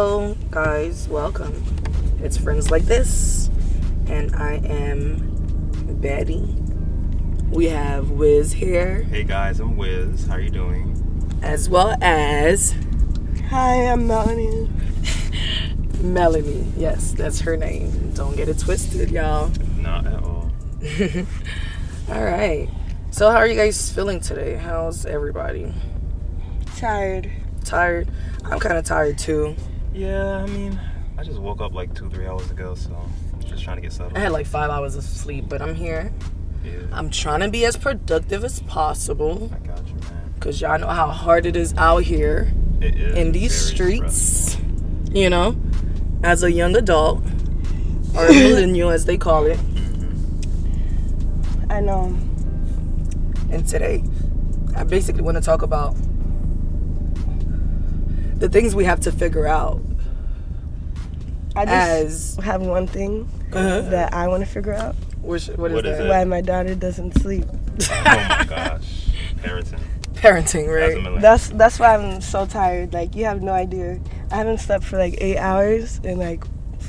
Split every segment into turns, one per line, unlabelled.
Hello, guys. Welcome. It's Friends Like This, and I am Betty. We have Wiz here,
Hey guys, I'm Wiz. How are you doing?
as well as
Hi, I'm Melanie.
Melanie. Yes, that's her name. Don't get it twisted, y'all.
Not at all.
All right. So, how are you guys feeling today? How's everybody?
Tired.
Tired? I'm kind of tired too.
Yeah, I mean, I just woke up like two, three hours ago, so I'm just trying to get settled.
I had like five hours of sleep, but I'm here.
yeah,
I'm trying to be as productive as possible
I got you, man.
because y'all know how hard it is out here
It is
in these
very
streets. You know, as a young adult, or a millennial as they call it. Mm-hmm.
I know.
And today, I basically want to talk about the things we have to figure out
I just
as
have one thing
uh,
that I want to figure out:
which, what is
What is
that?
it?
why my daughter doesn't sleep.
Oh my gosh, parenting.
Parenting, right?
That's that's why I'm so tired. Like you have no idea. I haven't slept for like eight hours, and like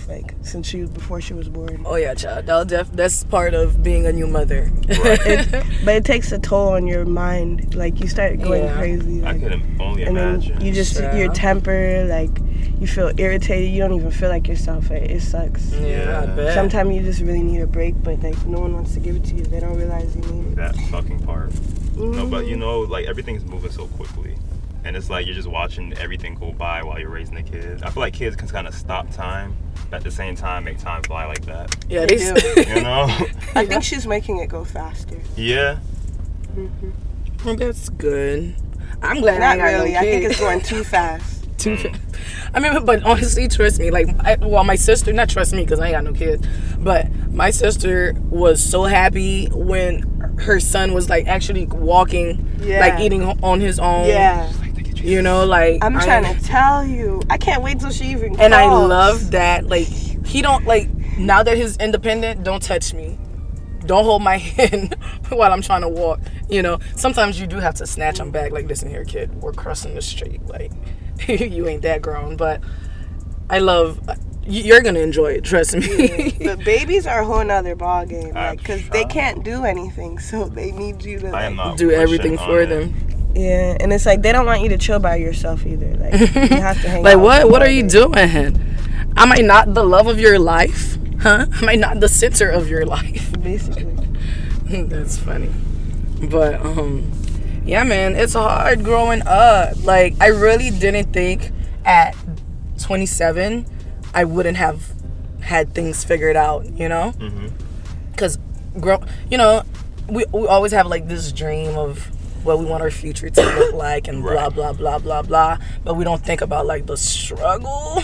like since she was before she was born.
Oh yeah, child. That'll def- that's part of being a new mother.
Right.
But it takes a toll on your mind. Like you start going
Yeah.
crazy.
I
Like,
could only
and then you just
Yeah.
your temper like you feel irritated. You don't even feel like yourself. It, it sucks.
yeah, I bet.
Sometimes you just really need a break, but like no one wants to give it to you. They don't realize you need it.
that fucking part. No, but you mm. know, like everything's moving so quickly. And it's like you're just watching everything go by while you're raising the kids. I feel like kids can kind of stop time, but at the same time make time fly like that.
yeah,
They
they.
do.
You know?
I think she's making it go faster.
yeah. Mm-hmm.
that's good. I'm glad
Not
ain't got
really.
no
I think it's going too fast.
too fast. I mean, but honestly, trust me. Like, I, well, my sister, not trust me because I ain't got no kids, but my sister was so happy when her son was like actually walking,
Yeah.
like eating on his own.
Yeah.
You know, like
I'm
I-
trying to tell you. I can't wait till she even
and I love that. Like, he don't like now that he's independent. Don't touch me. Don't hold my hand while I'm trying to walk. You know, sometimes you do have to snatch him back. Like, listen here, kid, we're crossing the street. Like, you ain't that grown, but I love. Uh, you- You're gonna enjoy it. Trust me.
But babies are a whole nother ball game,
I'm
like, cause they can't do anything, so they need you to. Like-
do everything for them.
Yeah, and it's like they don't want you to chill by yourself either. Like you have to hang.
Like,
out with
what? What are you doing? Am I not the love of your life? Huh? Am I not the center of your life?
Basically,
That's funny. But um yeah man, it's hard growing up. Like I really didn't think at 27 I wouldn't have had things figured out, you know?
Mhm.
Cuz grow you know, we we always have like this dream of what we want our future to look like and blah blah blah blah blah, but we don't think about like the struggle,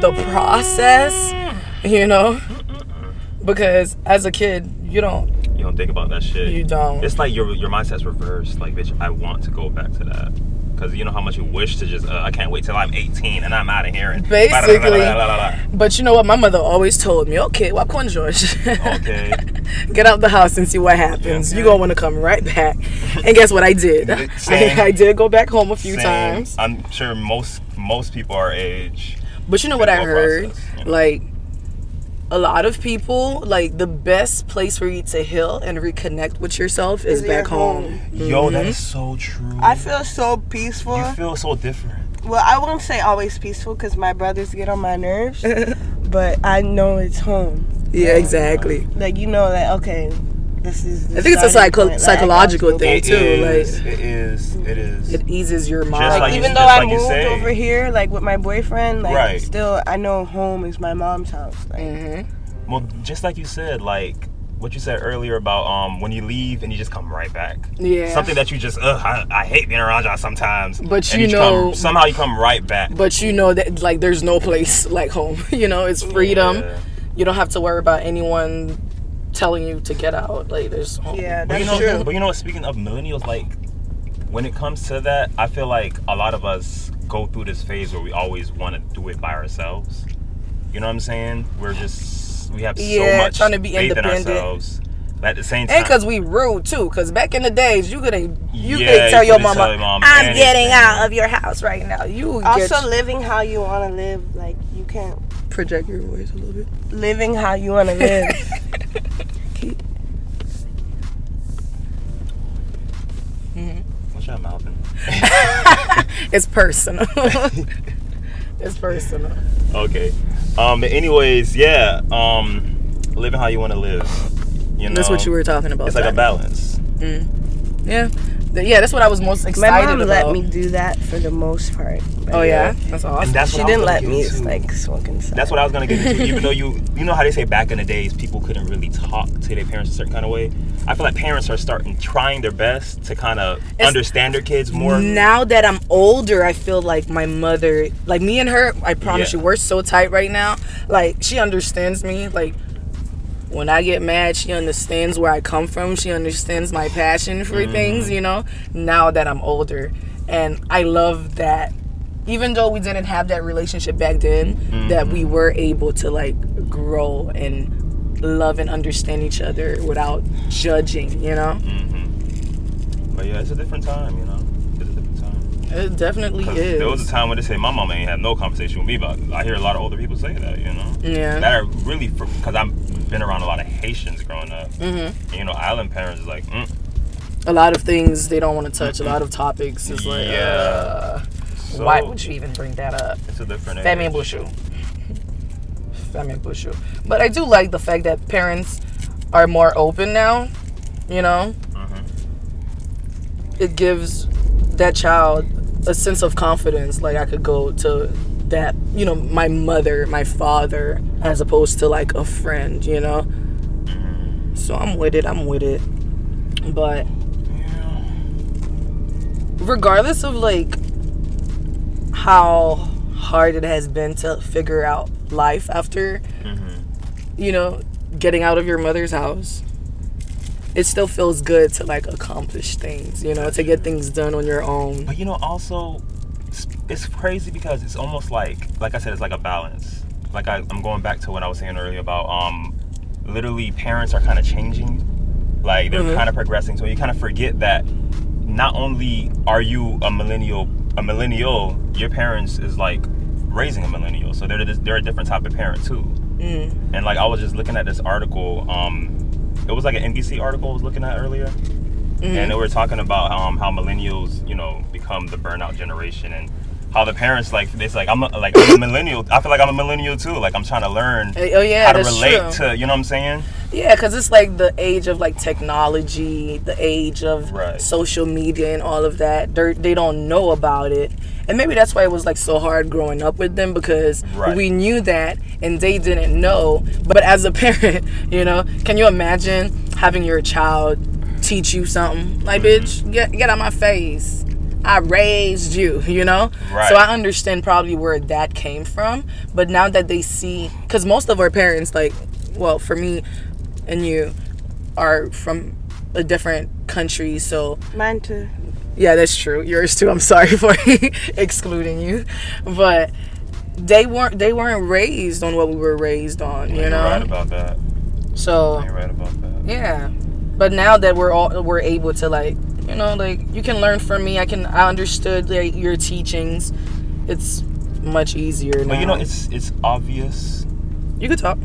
the process, you know? Because as a kid, you don't
You don't think about that shit.
you don't.
It's like your your mindset's reversed. Like, bitch, I want to go back to that. Cause you know how much you wish to just. Uh, I can't wait till I'm 18 and I'm out of here. And
Basically. But you know what? My mother always told me, okay, well, George.
Okay.
Get out the house and see what happens.
Yeah.
You're going to want to come right back. And guess what I did? I, I did go back home a few
Same.
times.
I'm sure most most people our age.
But you know what I heard?
process, you know.
Like, a lot of people, like, the best place for you to heal and reconnect with yourself is
Is your
back home.
home.
Yo, that mm-hmm. is so true.
I feel so peaceful.
you feel so different.
well, I won't say always peaceful because my brothers get on my nerves, but I know it's home.
Yeah, exactly.
Like you know that okay, this is. the
I think it's a psycho-
point.
Psychological
I gotta
thing.
It
too,
is.
like-
it is. It is.
It eases your mind.
Like,
like you-
even though I
like
moved
say.
over here, like with my boyfriend, like
Right.
still I know home is my mom's house. Like,
Mhm.
well, just like you said, like what you said earlier about um when you leave and you just come right back.
Yeah.
Something that you just ugh, I, I hate being around y'all sometimes.
But
And
you know-
come, somehow you come right back.
but you know that like there's no place like home you know it's freedom
Yeah.
you don't have to worry about anyone telling you to get out like there's home.
yeah,
But
that's
you know,
true.
but you know what? Speaking of millennials, like when it comes to that, I feel like a lot of us go through this phase where we always want to do it by ourselves. You know what I'm saying? We're just we have
Yeah,
so much
trying to be
faith in ourselves at the same time,
And because we rude too. Because back in the days, you couldn't you
Yeah,
couldn't tell
you
your mama,
tell your mom
I'm
anything."
getting out of your house right now. You would
Also,
get,
living how you want to live, like you can't
project your voice a little bit.
living how you want to live.
what's your mouthing?
It's personal. it's personal.
Okay. Um. But anyways, yeah. Um. Living how you want to live. You know.
That's what you were talking about.
It's like a
Zach.
balance.
Yeah. Th- Yeah, that's what I was most excited about.
My
excited
mom
about.
let me do that for the most part. but
Oh yeah, that's awesome.
And that's
She
what I was
didn't
gonna
let
get
me
into.
like smoke inside.
That's what I was gonna get into. Even though you, you know how they say back in the days people couldn't really talk to their parents a certain kind of way. I feel like parents are starting trying their best to kind of understand their kids more.
now that I'm older, I feel like my mother, like me and her, I promise
Yeah.
you, we're so tight right now. Like she understands me. Like when I get mad, she understands where I come from. She understands my passion for mm-hmm. things. You know. Now that I'm older, and I love that. Even though we didn't have that relationship back then, that we mm-hmm. were able to like grow and love and understand each other without judging. You know. Mm-hmm.
But yeah, it's a different time. You know, it's a different time.
It definitely is.
There was a time when they say my mom ain't had no conversation with me but. I hear a lot of older people say that. You know.
Yeah.
That are really because I've been around a lot of Haitians growing up. Mm-hmm. You know, island parents is like, mm,
a lot of things they don't want to touch. A lot of topics is like,
Yeah.
uh,
so
why would you even bring that up?
It's a different age.
Femi Bushu. Femi Bushu. But I do like the fact that parents are more open now. You know,
Mm-hmm.
it gives that child a sense of confidence. Like I could go to that, you know, my mother, my father, as opposed to like a friend. You know. So I'm with it. I'm with it. But regardless of like how hard it has been to figure out life after mm-hmm. you know getting out of your mother's house it still feels good to like accomplish things you know to get things done on your own
But you know, also, it's, crazy because it's almost like, like I said, it's like a balance. Like I, I'm going back to what I was saying earlier about, um, literally parents are kind of changing, like they're
Mhm.
kind of progressing. So you kind of forget that not only are you a millennial, a millennial, your parents is like raising a millennial. So they're they're a different type of parent too.
mm.
And like I was just looking at this article, um, it was like an NBC article I was looking at earlier, and they were talking about um, how millennials, you know, become the burnout generation, and how the parents like it's like I'm a, like I'm a millennial. I feel like I'm a millennial too. Like I'm trying to learn
oh yeah
how to relate
true
to, you know what I'm saying?
yeah because it's like the age of like technology the age of
Right.
social media and all of that They're, they don't know about it and maybe that's why it was like so hard growing up with them because
Right.
we knew that and they didn't know but as a parent you know can you imagine having your child teach you something like
Mm-hmm.
bitch get, get out my face I raised you, you know?
Right.
So I understand probably where that came from. But now that they see, because most of our parents, like, well, for me and you, are from a different country. So
Mine too.
yeah, that's true. Yours too. I'm sorry for excluding you, but they weren't they weren't raised on what we were raised on, you
You're
know.
right about that.
so
You're right about that.
yeah, but now that we're all we're able to like you know like you can learn from me. I can I understood like your teachings. It's much easier now.
But you know, it's it's obvious.
you could talk,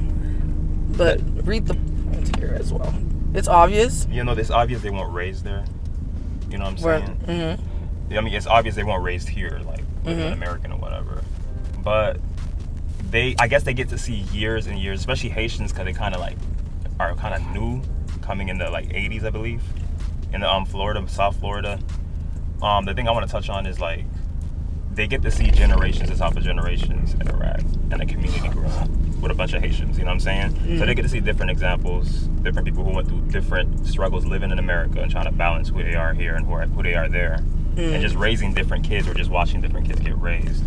but read the point here as well. It's obvious.
You know, it's obvious they weren't raised there. You know what I'm
Where,
saying?
hmm
I mean, it's obvious they weren't raised here, like
Mhm.
an American or whatever. But they, I guess, they get to see years and years, especially Haitians, because they kind of like are kind of new, coming in the like '80s, I believe, in the um Florida, South Florida. Um, the thing I want to touch on is like they get to see generations and top of generations interact, and the community grow with a bunch of Haitians. You know what I'm saying? So they get to see different examples, different people who went through different struggles living in America and trying to balance who they are here and who, are, who they are there, and just raising different kids or just watching different kids get raised.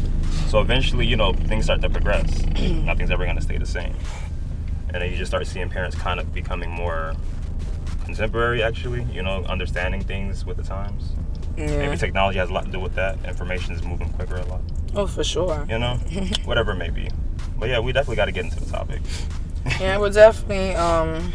So eventually, you know, things start to progress. Nothing's ever going to stay the same, and then you just start seeing parents kind of becoming more contemporary. Actually, you know, understanding things with the times.
Yeah.
Maybe technology has a lot to do with that. Information is moving quicker a lot.
Oh, for sure.
You know, whatever it may be. But yeah, we definitely got to get into the topic.
Yeah, we're definitely um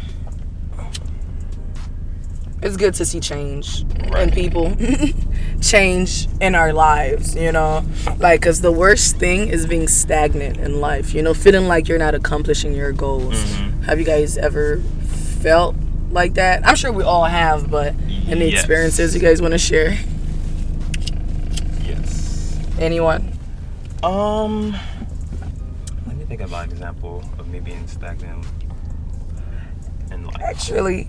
it's good to see change in people, change in our lives. You know, like because the worst thing is being stagnant in life. You know, feeling like you're not accomplishing your goals.
Mm-hmm.
Have you guys ever felt like that? I'm sure we all have, but any
Yes.
experiences you guys want to share?
Yes.
Anyone?
Um, let me think about an example of me being stagnant in life.
Actually,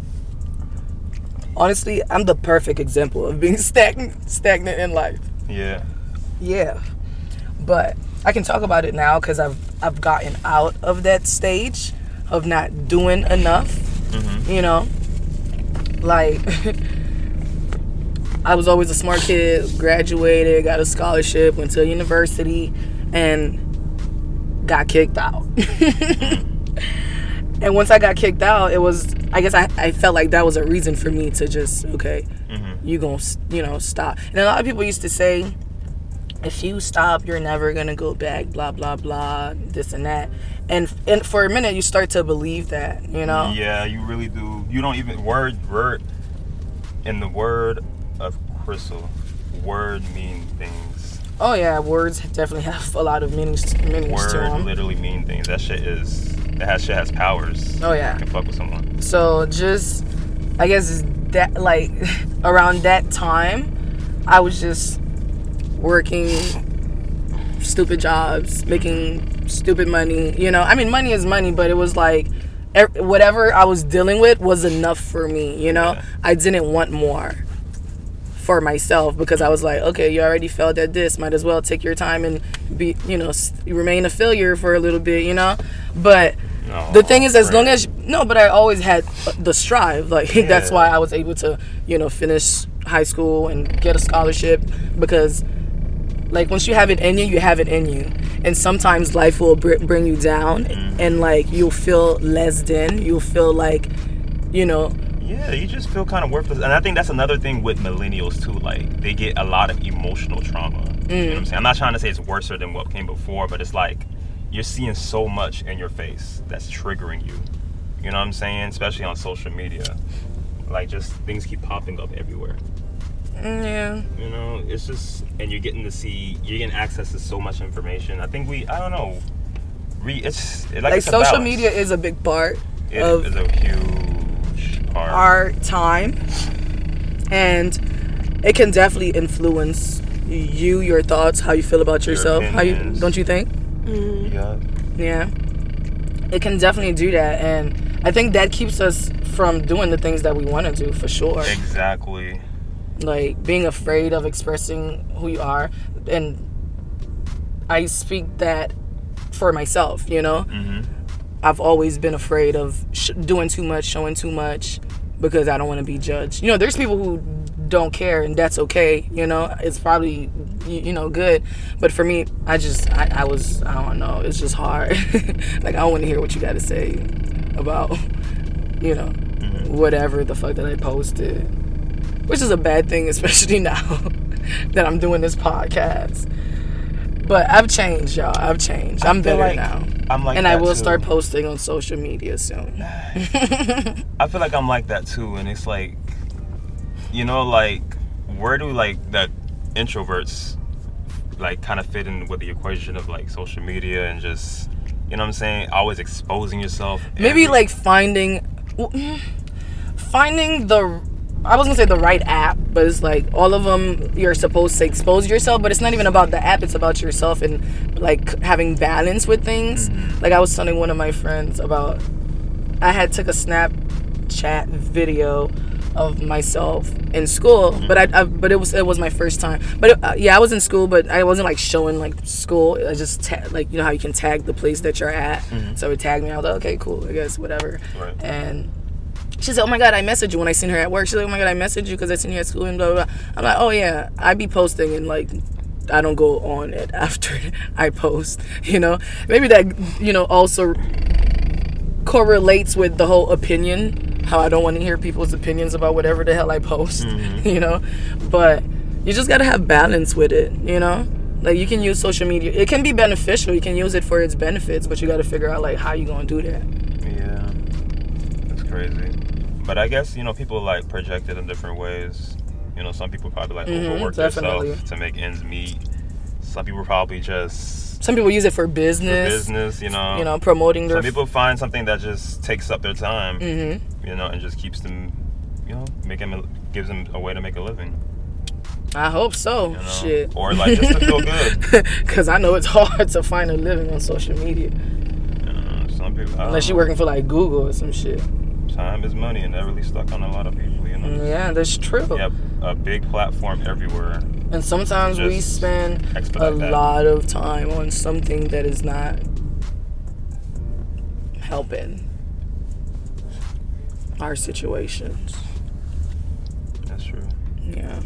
honestly, I'm the perfect example of being stagnant, stagnant in life.
Yeah.
Yeah, but I can talk about it now because I've I've gotten out of that stage of not doing enough.
Mm-hmm.
You know, like I was always a smart kid, graduated, got a scholarship, went to a university, and got kicked out. and once I got kicked out, it was I guess I, I felt like that was a reason for me to just okay,
Mm-hmm.
you gonna you know stop. And a lot of people used to say, if you stop, you're never gonna go back. Blah blah blah. This and that. And and for a minute, you start to believe that. You know.
Yeah, you really do. You don't even word word in the word of Crystal. Word mean things.
Oh yeah, words definitely have a lot of meanings meanings to them.
literally mean things. That shit is. That has, shit has powers.
Oh, yeah.
You can fuck with someone.
So just, I guess that like around that time, I was just working stupid jobs, making stupid money. You know, I mean, money is money, but it was like whatever I was dealing with was enough for me. You know,
Yeah.
I didn't want more for myself because I was like, okay, you already failed at this. Might as well take your time and be, you know, remain a failure for a little bit. You know, but
No,
the thing is as long as no but i always had the strive like that's why i was able to you know finish high school and get a scholarship because like once you have it in you you have it in you and sometimes life will br- bring you down
Mm-hmm.
and like you'll feel less than you'll feel like you know
Yeah, you just feel kind of worthless. And I think that's another thing with millennials too. Like they get a lot of emotional trauma. You know what
Mm.
I'm saying? I'm not trying to say it's worse than what came before, but it's like you're seeing so much in your face that's triggering you. You know what I'm saying? Especially on social media. Like just things keep popping up everywhere.
Mm, yeah
You know, it's just and you're getting to see you're getting access to so much information. I think we I don't know. Re, it's like,
like
it's
social
balance.
media is a big part
It
of
is a huge part.
our time and it can definitely influence you your thoughts how you feel about
Your
yourself how you don't you think
yeah.
yeah it can definitely do that and i think that keeps us from doing the things that we want to do for sure
Exactly.
Like being afraid of expressing who you are and i speak that for myself you know
hmm
I've always been afraid of sh- doing too much, showing too much, because I don't want to be judged. You know, there's people who don't care, and that's okay. You know, it's probably you, you know good, but for me, I just I, I was I don't know. It's just hard. like I don't want to hear what you got to say about you know whatever the fuck that I posted, which is a bad thing, especially now that I'm doing this podcast. But I've changed, y'all. I've changed. I'm better
like
now
I'm like
and I will
too.
start posting on social media soon.
I feel like I'm like that too, and it's like, you know, like where do like the introverts like kind of fit in with the equation of like social media and just, you know, what I'm saying, always exposing yourself.
Maybe
every-
like finding finding the I was gonna say the right app, but it's like all of them you're supposed to expose yourself, but it's not even about the app, it's about yourself and like having balance with things. Like I was telling one of my friends about I had took a Snapchat video of myself in school, but I, I but it was it was my first time. But it, uh, yeah, I was in school, but I wasn't like showing like school. I just ta- like you know how you can tag the place that you're at. So it tagged me. I was like, okay, cool. I guess whatever.
Right.
And she said, "Oh my god, I messaged you when I seen her at work." She's like, "Oh my god, I messaged you because I seen you at school and blah blah." blah. I'm like, "Oh yeah, I be posting and like." I don't go on it after I post, you know. Maybe that, you know, also correlates with the whole opinion. How I don't want to hear people's opinions about whatever the hell I post, mm-hmm. you know. But you just gotta have balance with it, you know. Like you can use social media. It can be beneficial. You can use it for its benefits, but you gotta figure out like how you gonna do that.
Yeah, that's crazy. But I guess you know people like project it in different ways. You know, some people probably like
Mhm,
overwork
definitely.
themselves to make ends meet. Some people probably just
Some people use it for
for
business.
business. You know,
You know, promoting their.
some people find something that just takes up their time.
hmm
You know, and just keeps them. You know, make them gives them a way to make a living.
I hope so.
You know,
Shit.
or like just to feel good.
Because I know it's hard to find a living on social media
You know, some people.
Unless you're working for like Google or some shit.
Time is money, and that really stuck on a lot of people. You know.
Yeah, that's true.
Have a big platform everywhere.
And sometimes we spend a
that.
lot of time on something that is not helping our situations.
That's true.
Yeah.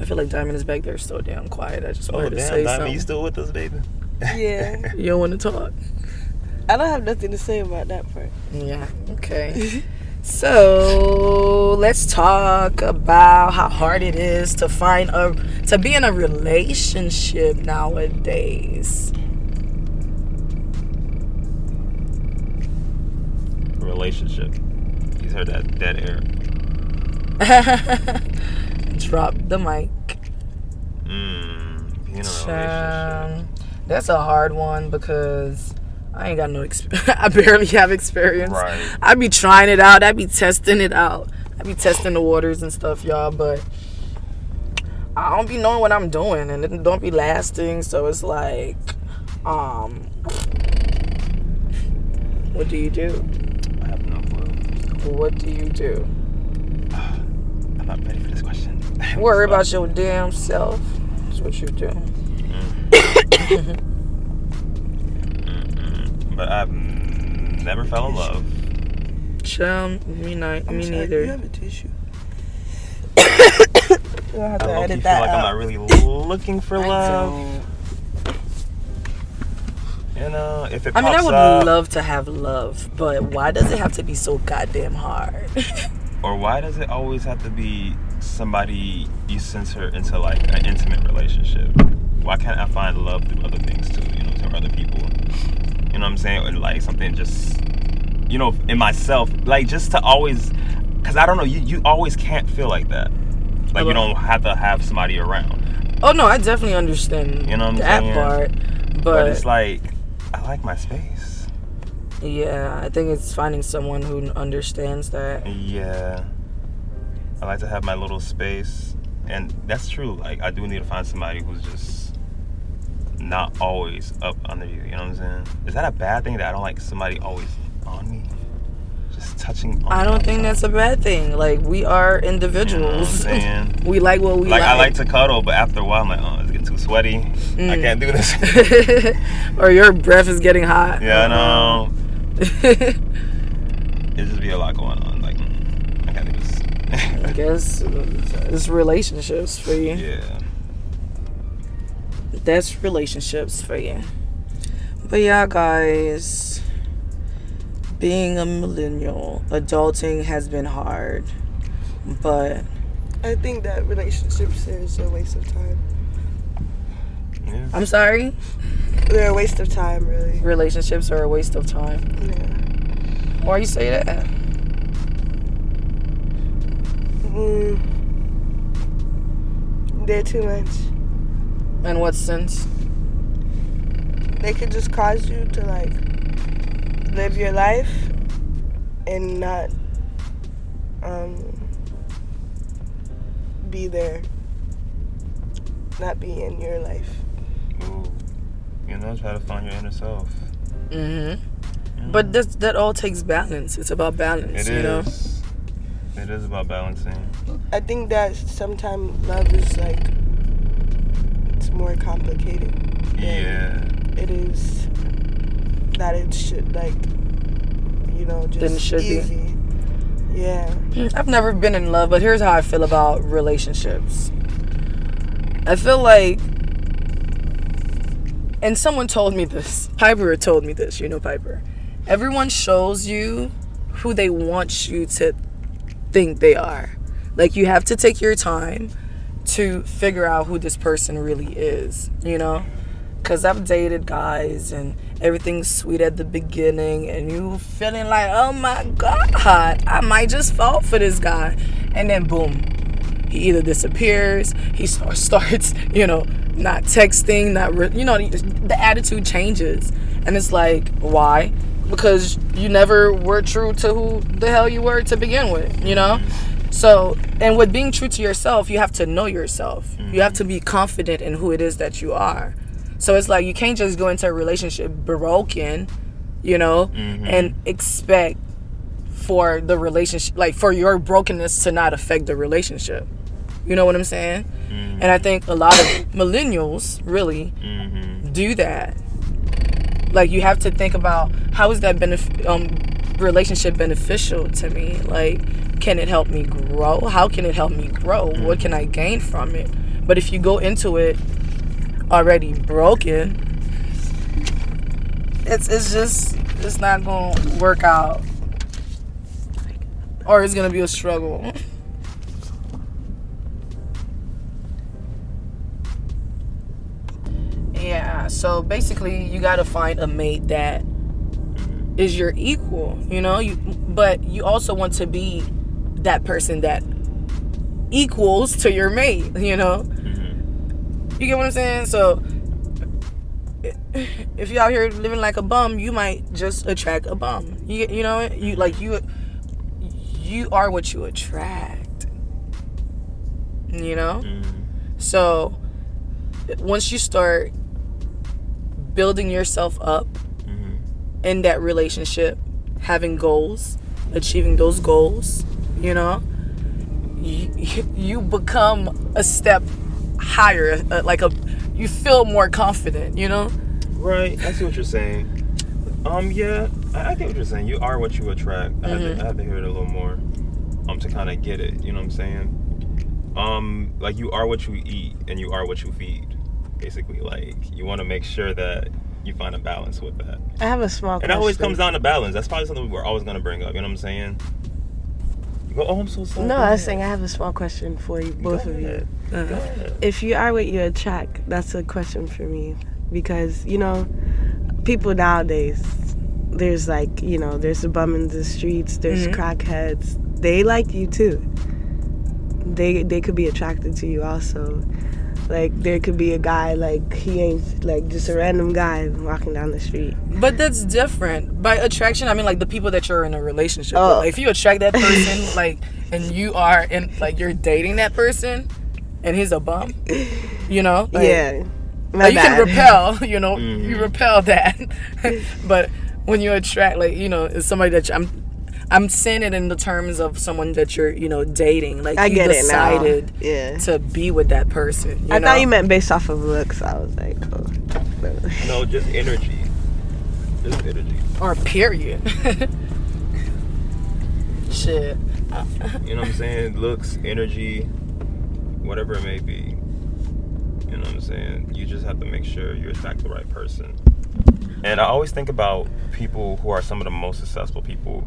I feel like Diamond is back there so damn quiet. I just
Oh
wanted to
damn,
say
Diamond,
something.
you still with us, baby?
Yeah.
You don't want to talk?
I don't have nothing to say about that part.
Yeah. Okay. so let's talk about how hard it is to find a to be in a relationship nowadays.
Relationship. He's heard that dead air.
Drop the mic.
Mmm. Being a relationship.
Um, that's a hard one because I ain't got no experience. I barely have experience.
Right.
I be trying it out. I be testing it out. I be testing the waters and stuff, y'all. But I don't be knowing what I'm doing, and it don't be lasting. So it's like, um, what do you do?
I have no clue.
What do you do?
I'm not ready for this question.
Worry about your damn self. That's what you do.
Mm-mm. But I've never fell in love.
Child, me not,
I'm
me
sorry,
neither.
You have a tissue. you don't have
I
to
low-key
edit
feel
that
like I'm not really looking for
I
love. You know, if it
I mean, I would
up,
love to have love, but why does it have to be so goddamn hard?
or why does it always have to be somebody you censor into like an intimate relationship? Why can't I find love through other things too? You know, through other people. You know what I'm saying? Or like something just, you know, in myself, like just to always, because I don't know, you you always can't feel like that. Like you don't have to have somebody around.
oh no, I definitely understand
You know what I'm
that
saying?
part, but,
But it's like I like my space.
yeah, I think it's finding someone who understands that.
Yeah. I like to have my little space. And that's true. Like, I do need to find somebody who's just not always up under you. You know what I'm saying? Is that a bad thing that I don't like somebody always on me? Just touching on
I don't think that's a bad thing. Like we are
You know
individuals. we like what we
like,
like.
I like to cuddle, but after a while, I'm like, oh, it's getting too sweaty. I
Mm.
can't do this.
or your breath is getting hot.
yeah, I know. It just be a lot going on. Like, mm, I gotta do this.
I guess it's relationships for you.
yeah.
That's relationships for you. But yeah, guys, being a millennial, adulting has been hard. But
I think that relationships is a waste of time.
yeah.
I'm sorry,
They're a waste of time, really.
relationships are a waste of time.
Yeah.
Why you say that?
Mm. They're too much.
In what sense?
They could just cause you to like live your life and not um, be there, not be in your life.
Ooh. You know, try to find your inner self.
Mm-hmm.
Yeah.
But that that all takes balance. It's about balance,
It
you know.
is. It is about balancing.
I think that sometimes love is like it's more complicated. than
Yeah.
It is that it should like you know just
Than it should be.
easy. Yeah.
Mm, I've never been in love, but here's how I feel about relationships. I feel like, and someone told me this. Piper told me this. You know Piper. Everyone shows you who they want you to think they are. Like you have to take your time to figure out who this person really is. You know, Cause I've dated guys and everything's sweet at the beginning, and you feeling like, oh my god, I might just fall for this guy, and then boom, he either disappears, he start, starts, you know, not texting, not re- you know, the attitude changes, and it's like, why? Because you never were true to who the hell you were to begin with, you know. So, and with being true to yourself, you have to know yourself. You have to be confident in who it is that you are. So it's like you can't just go into a relationship broken, you know, mm-hmm. and expect for the relationship, like for your brokenness to not affect the relationship. You know what I'm saying? Mm-hmm. And I think a lot of millennials really mm-hmm. do that. Like you have to think about how is that benefit um, relationship beneficial to me? Like, can it help me grow? How can it help me grow? Mm. What can I gain from it? But if you go into it already broken, it's it's just it's not gonna work out, or it's gonna be a struggle. Yeah, so basically you got to find a mate that is your equal, you know? You but you also want to be that person that equals to your mate, you know? Mm-hmm. You get what I'm saying? So if you out here living like a bum, you might just attract a bum. You you know, you like you you are what you attract. You know? Mm-hmm. So once you start building yourself up in that relationship, having goals, achieving those goals, you know, you, you become a step higher, uh, like a you feel more confident, you know?
Right, I see what you're saying. Um, yeah, I, I get what you're saying. You are what you attract. I, had to, I had to hear it a little more, um, to kind of get it. You know what I'm saying? Um, like you are what you eat, and you are what you feed. Basically, like you want to make sure that you find a balance with that.
I have a small
And
question.
it always comes down to balance. That's probably something we're always gonna bring up. You know what I'm saying? You go, oh, I'm so sorry.
No, I was saying I have a small question for you, both
Go
of you.
ahead. Go ahead.
If you are what you attract, that's a question for me. Because, you know, people nowadays, there's like, you know, there's a bum in the streets, there's
Mhm.
crackheads. They like you too. They they could be attracted to you also. Like there could be a guy like he ain't like just a random guy walking down the street.
But that's different. By attraction, I mean like the people that you're in a relationship
Oh.
with. Like, if you attract that person, like, and you are in, like, you're dating that person, and he's a bum, you know? Like,
yeah. My
Like, you can repel, you know,
Mhm.
you repel that. but when you attract, like, you know, it's somebody that you, I'm, I'm saying it in the terms of someone that you're, you know, dating. Like,
I
you
get it now.
decided
Yeah.
to be with that person. You
I
know?
thought you meant based off of looks. I was like, oh. no.
No, just energy. Just energy.
or period. Shit.
You know what I'm saying? Looks, energy, whatever it may be. You know what I'm saying? You just have to make sure you attract the right person. And I always think about people who are some of the most successful people,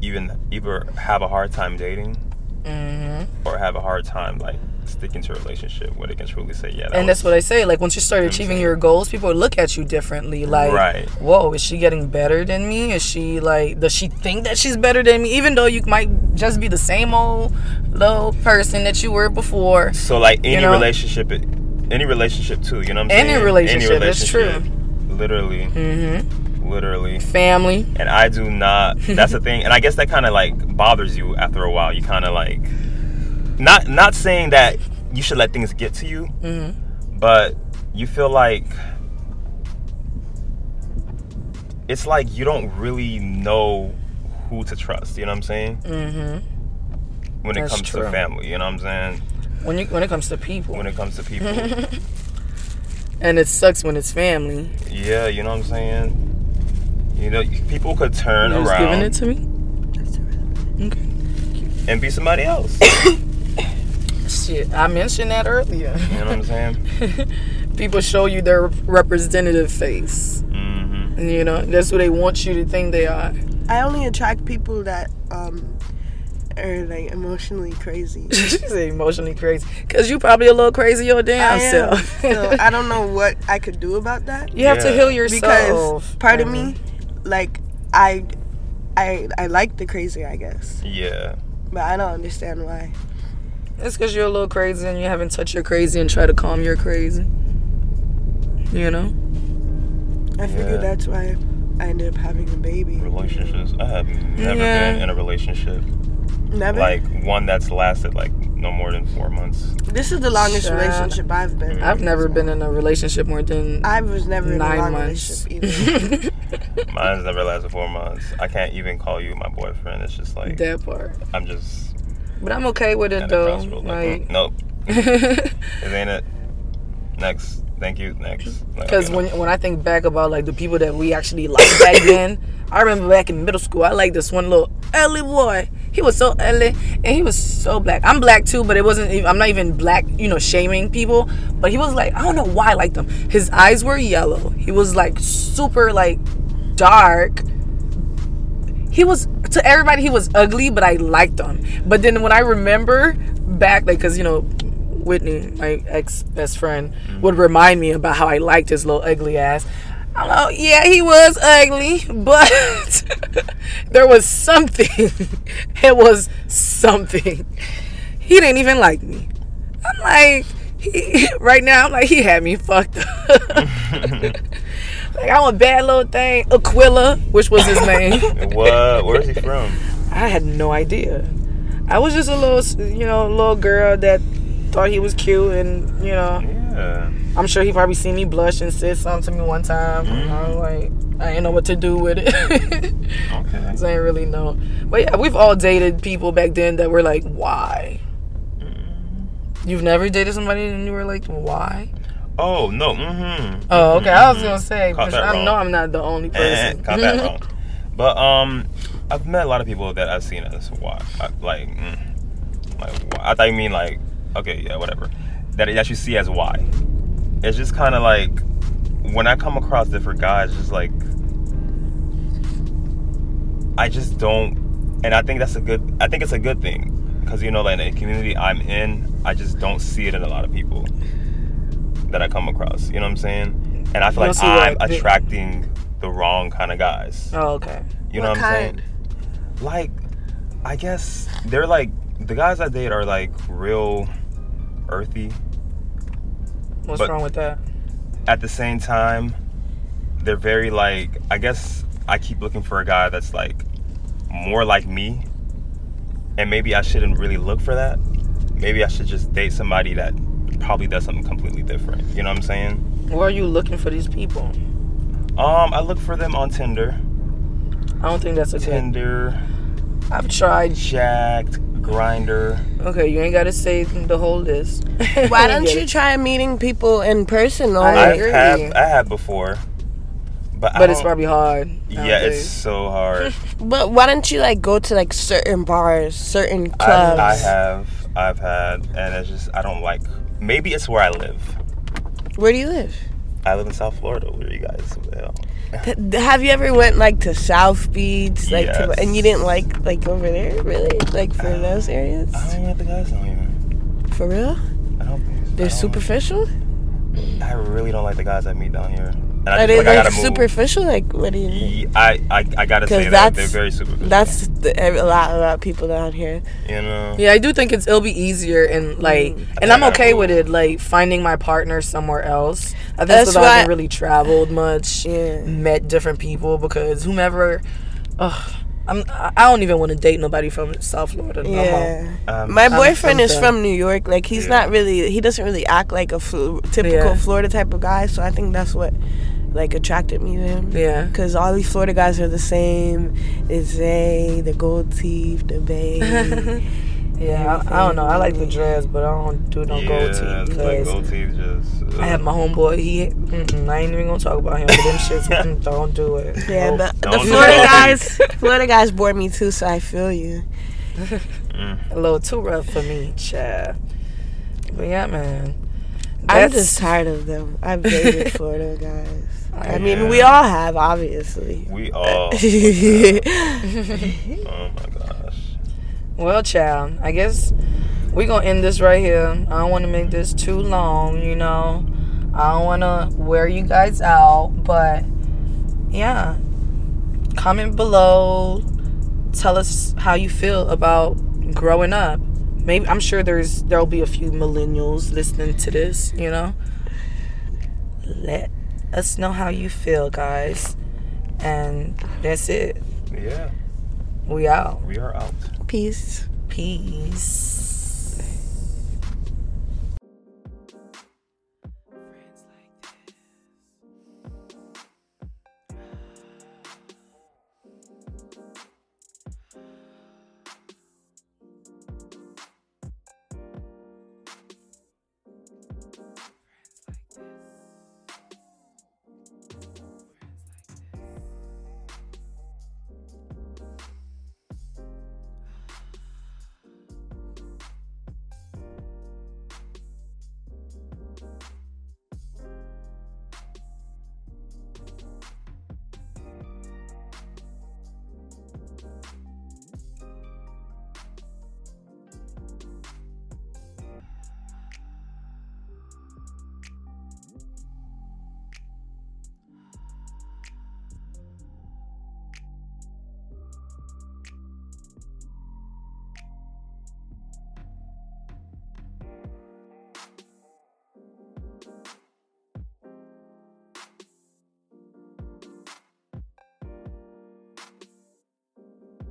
even either have a hard time dating
hmm
or have a hard time like sticking to a relationship where they can truly say, yeah. That
And that's what I say. Like once you start achieving your goals, people look at you differently. Like,
Right.
whoa, is she getting better than me? Is she like, does she think that she's better than me? Even though you might just be the same old little person that you were before.
So like any
know?
relationship, any relationship too. You know what I'm
Any
saying?
relationship, that's true.
Literally,
Mm-hmm.
Literally.
Family.
and I do not. That's the thing, and I guess that kind of like bothers you after a while. You kind of like, not not saying that you should let things get to you,
Mm-hmm.
but you feel like it's like you don't really know who to trust. You know what I'm saying?
Mm-hmm.
When it comes
true.
to family, you know what I'm saying?
When you when it comes to people,
When it comes to people,
and it sucks when it's family.
yeah, you know what I'm saying. You know, people could turn
You just giving
around
it to me. Okay.
and be somebody else.
Shit, I mentioned that earlier.
You know what I'm saying?
people show you their representative face.
hmm
You know, that's who they want you to think they are.
I only attract people that um or like emotionally crazy.
She's emotionally crazy. Cause you probably a little crazy your damn
I
self.
so I don't know what I could do about that
you have to heal yourself.
because part of
Mhm.
me, like I, I I like the crazy, I guess,
Yeah.
but I don't understand why.
It's because you're a little crazy and you haven't touched your crazy and try to calm your crazy. You know?
I figured
Yeah.
that's why I ended up having a baby.
Relationships. I have never
Yeah.
been in a relationship
Never.
like one that's lasted like no more than four months.
this is the longest
Child.
relationship I've been. in.
I've never been in a relationship more than
I was never in a
nine
long
months.
relationship either.
Mine's never lasted four months. I can't even call you my boyfriend. It's just like
that part.
I'm just
But I'm okay with it though.
Like,
Like,
mm, nope, it ain't it. Next, thank you. Next.
Because
okay,
when
no.
when I think back about like the people that we actually liked back then, I remember back in middle school, I liked this one little early boy. He was so early and he was so black. I'm black too, but it wasn't. Even, I'm not even black, you know, shaming people. But he was like, I don't know why I liked him. His eyes were yellow. He was like super like dark. He was to everybody he was ugly, but I liked him. But then when I remember back, like, cause you know, Whitney, my ex best friend, mm. would remind me about how I liked his little ugly ass. I'm yeah, he was ugly, but there was something. it was something. He didn't even like me. I'm like, he, right now, I'm like, he had me fucked up. like, I'm a bad little thing. Aquila, which was his name.
what? Where's he from?
I had no idea. I was just a little, you know, little girl that thought he was cute, and you know,
Yeah.
I'm sure he probably seen me blush and said something to me one time. I was like, I didn't know what to do with it.
Okay.
I didn't really know. But yeah, we've all dated people back then that were like, why? You've never dated somebody and you were like, why?
Oh no. Mm-hmm.
Oh, okay. I was gonna say,
Caught
I
wrong.
know I'm not the only
Eh,
person.
got that wrong. But um, I've met a lot of people that I've seen as why, I- like, mm, like why. I thought you mean like, okay, yeah, whatever. That that you see as why. It's just kind of like when I come across different guys, just like I just don't, and I think that's a good. I think it's a good thing because you know, like in the community I'm in, I just don't see it in a lot of people that I come across. You know what I'm saying? And I feel
You
like I'm
what-
attracting the wrong kind of guys.
oh, okay.
You know
What
what I'm saying? Like, I guess they're like the guys I date are like real earthy.
What's wrong with that?
At the same time, they're very like. I guess I keep looking for a guy that's like more like me, and maybe I shouldn't really look for that. Maybe I should just date somebody that probably does something completely different. You know what I'm saying?
Where are you looking for these people?
Um, I look for them on Tinder.
I don't think that's a good.
Tinder,
I've tried.
Jacked, Grindr.
Okay, you ain't gotta say the whole list.
Why don't you try meeting people in person? Or
I
I have I have before, but
But it's probably hard.
yeah,
nowadays.
it's so hard.
But why don't you like go to like certain bars, certain clubs?
I have I've had, and it's just I don't like. Maybe it's where I live.
Where do you live?
I live in South Florida. Where are you guys? What the hell?
Th- Have you ever went like to South Beach, like to, and you didn't like like over there, really, like for um, those areas?
I don't like the guys down here.
For real?
I don't think so.
They're
I don't-
superficial.
I really don't like the guys I meet down here. And I
Are
just
they
feel like I
like
gotta move.
superficial? Like what do you? mean?
I, I, I gotta say that
that's-
they're very superficial.
That's the, a lot a lot of people down here.
you know.
Yeah, I do think it's it'll be easier and like,
Mm.
and I'm
Yeah.
okay with it. Like finding my partner somewhere else. I think
That's
because I haven't really traveled much,
Yeah.
met different people. Because whomever, ugh, I'm I I don't even want to date nobody from South Florida. No.
Yeah.
Um,
My boyfriend is from New York. Like he's
Yeah.
not really. He doesn't really act like a fl- typical
Yeah.
Florida type of guy. So I think that's what like attracted me to him.
Yeah.
Cause all these Florida guys are the same. It's they, the gold teeth, the bay.
Yeah, I, I don't know. I like the dress, but I don't do no
yeah,
gold teeth.
like
'cause
gold teeth just.
I have my homeboy. He, mm-mm, I ain't even gonna talk about him. But them shits, mm, don't do it.
yeah,
Nope.
the, the
Don't do
Florida
that.
guys. Florida guys bore me too. So I feel you.
Mm.
a little too rough for me, child. But yeah, man.
I'm just tired of them. I've dated Florida guys. I mean,
Yeah.
we all have, obviously.
We all. oh my gosh.
Well, child, I guess we're gonna end this right here. I don't want to make this too long, you know. I don't want to wear you guys out, but yeah. Comment below. Tell us how you feel about growing up. Maybe I'm sure there's there'll be a few millennials listening to this, you know. Let us know how you feel, guys. And that's it.
Yeah,
We out.
we are out.
Peace.
Peace.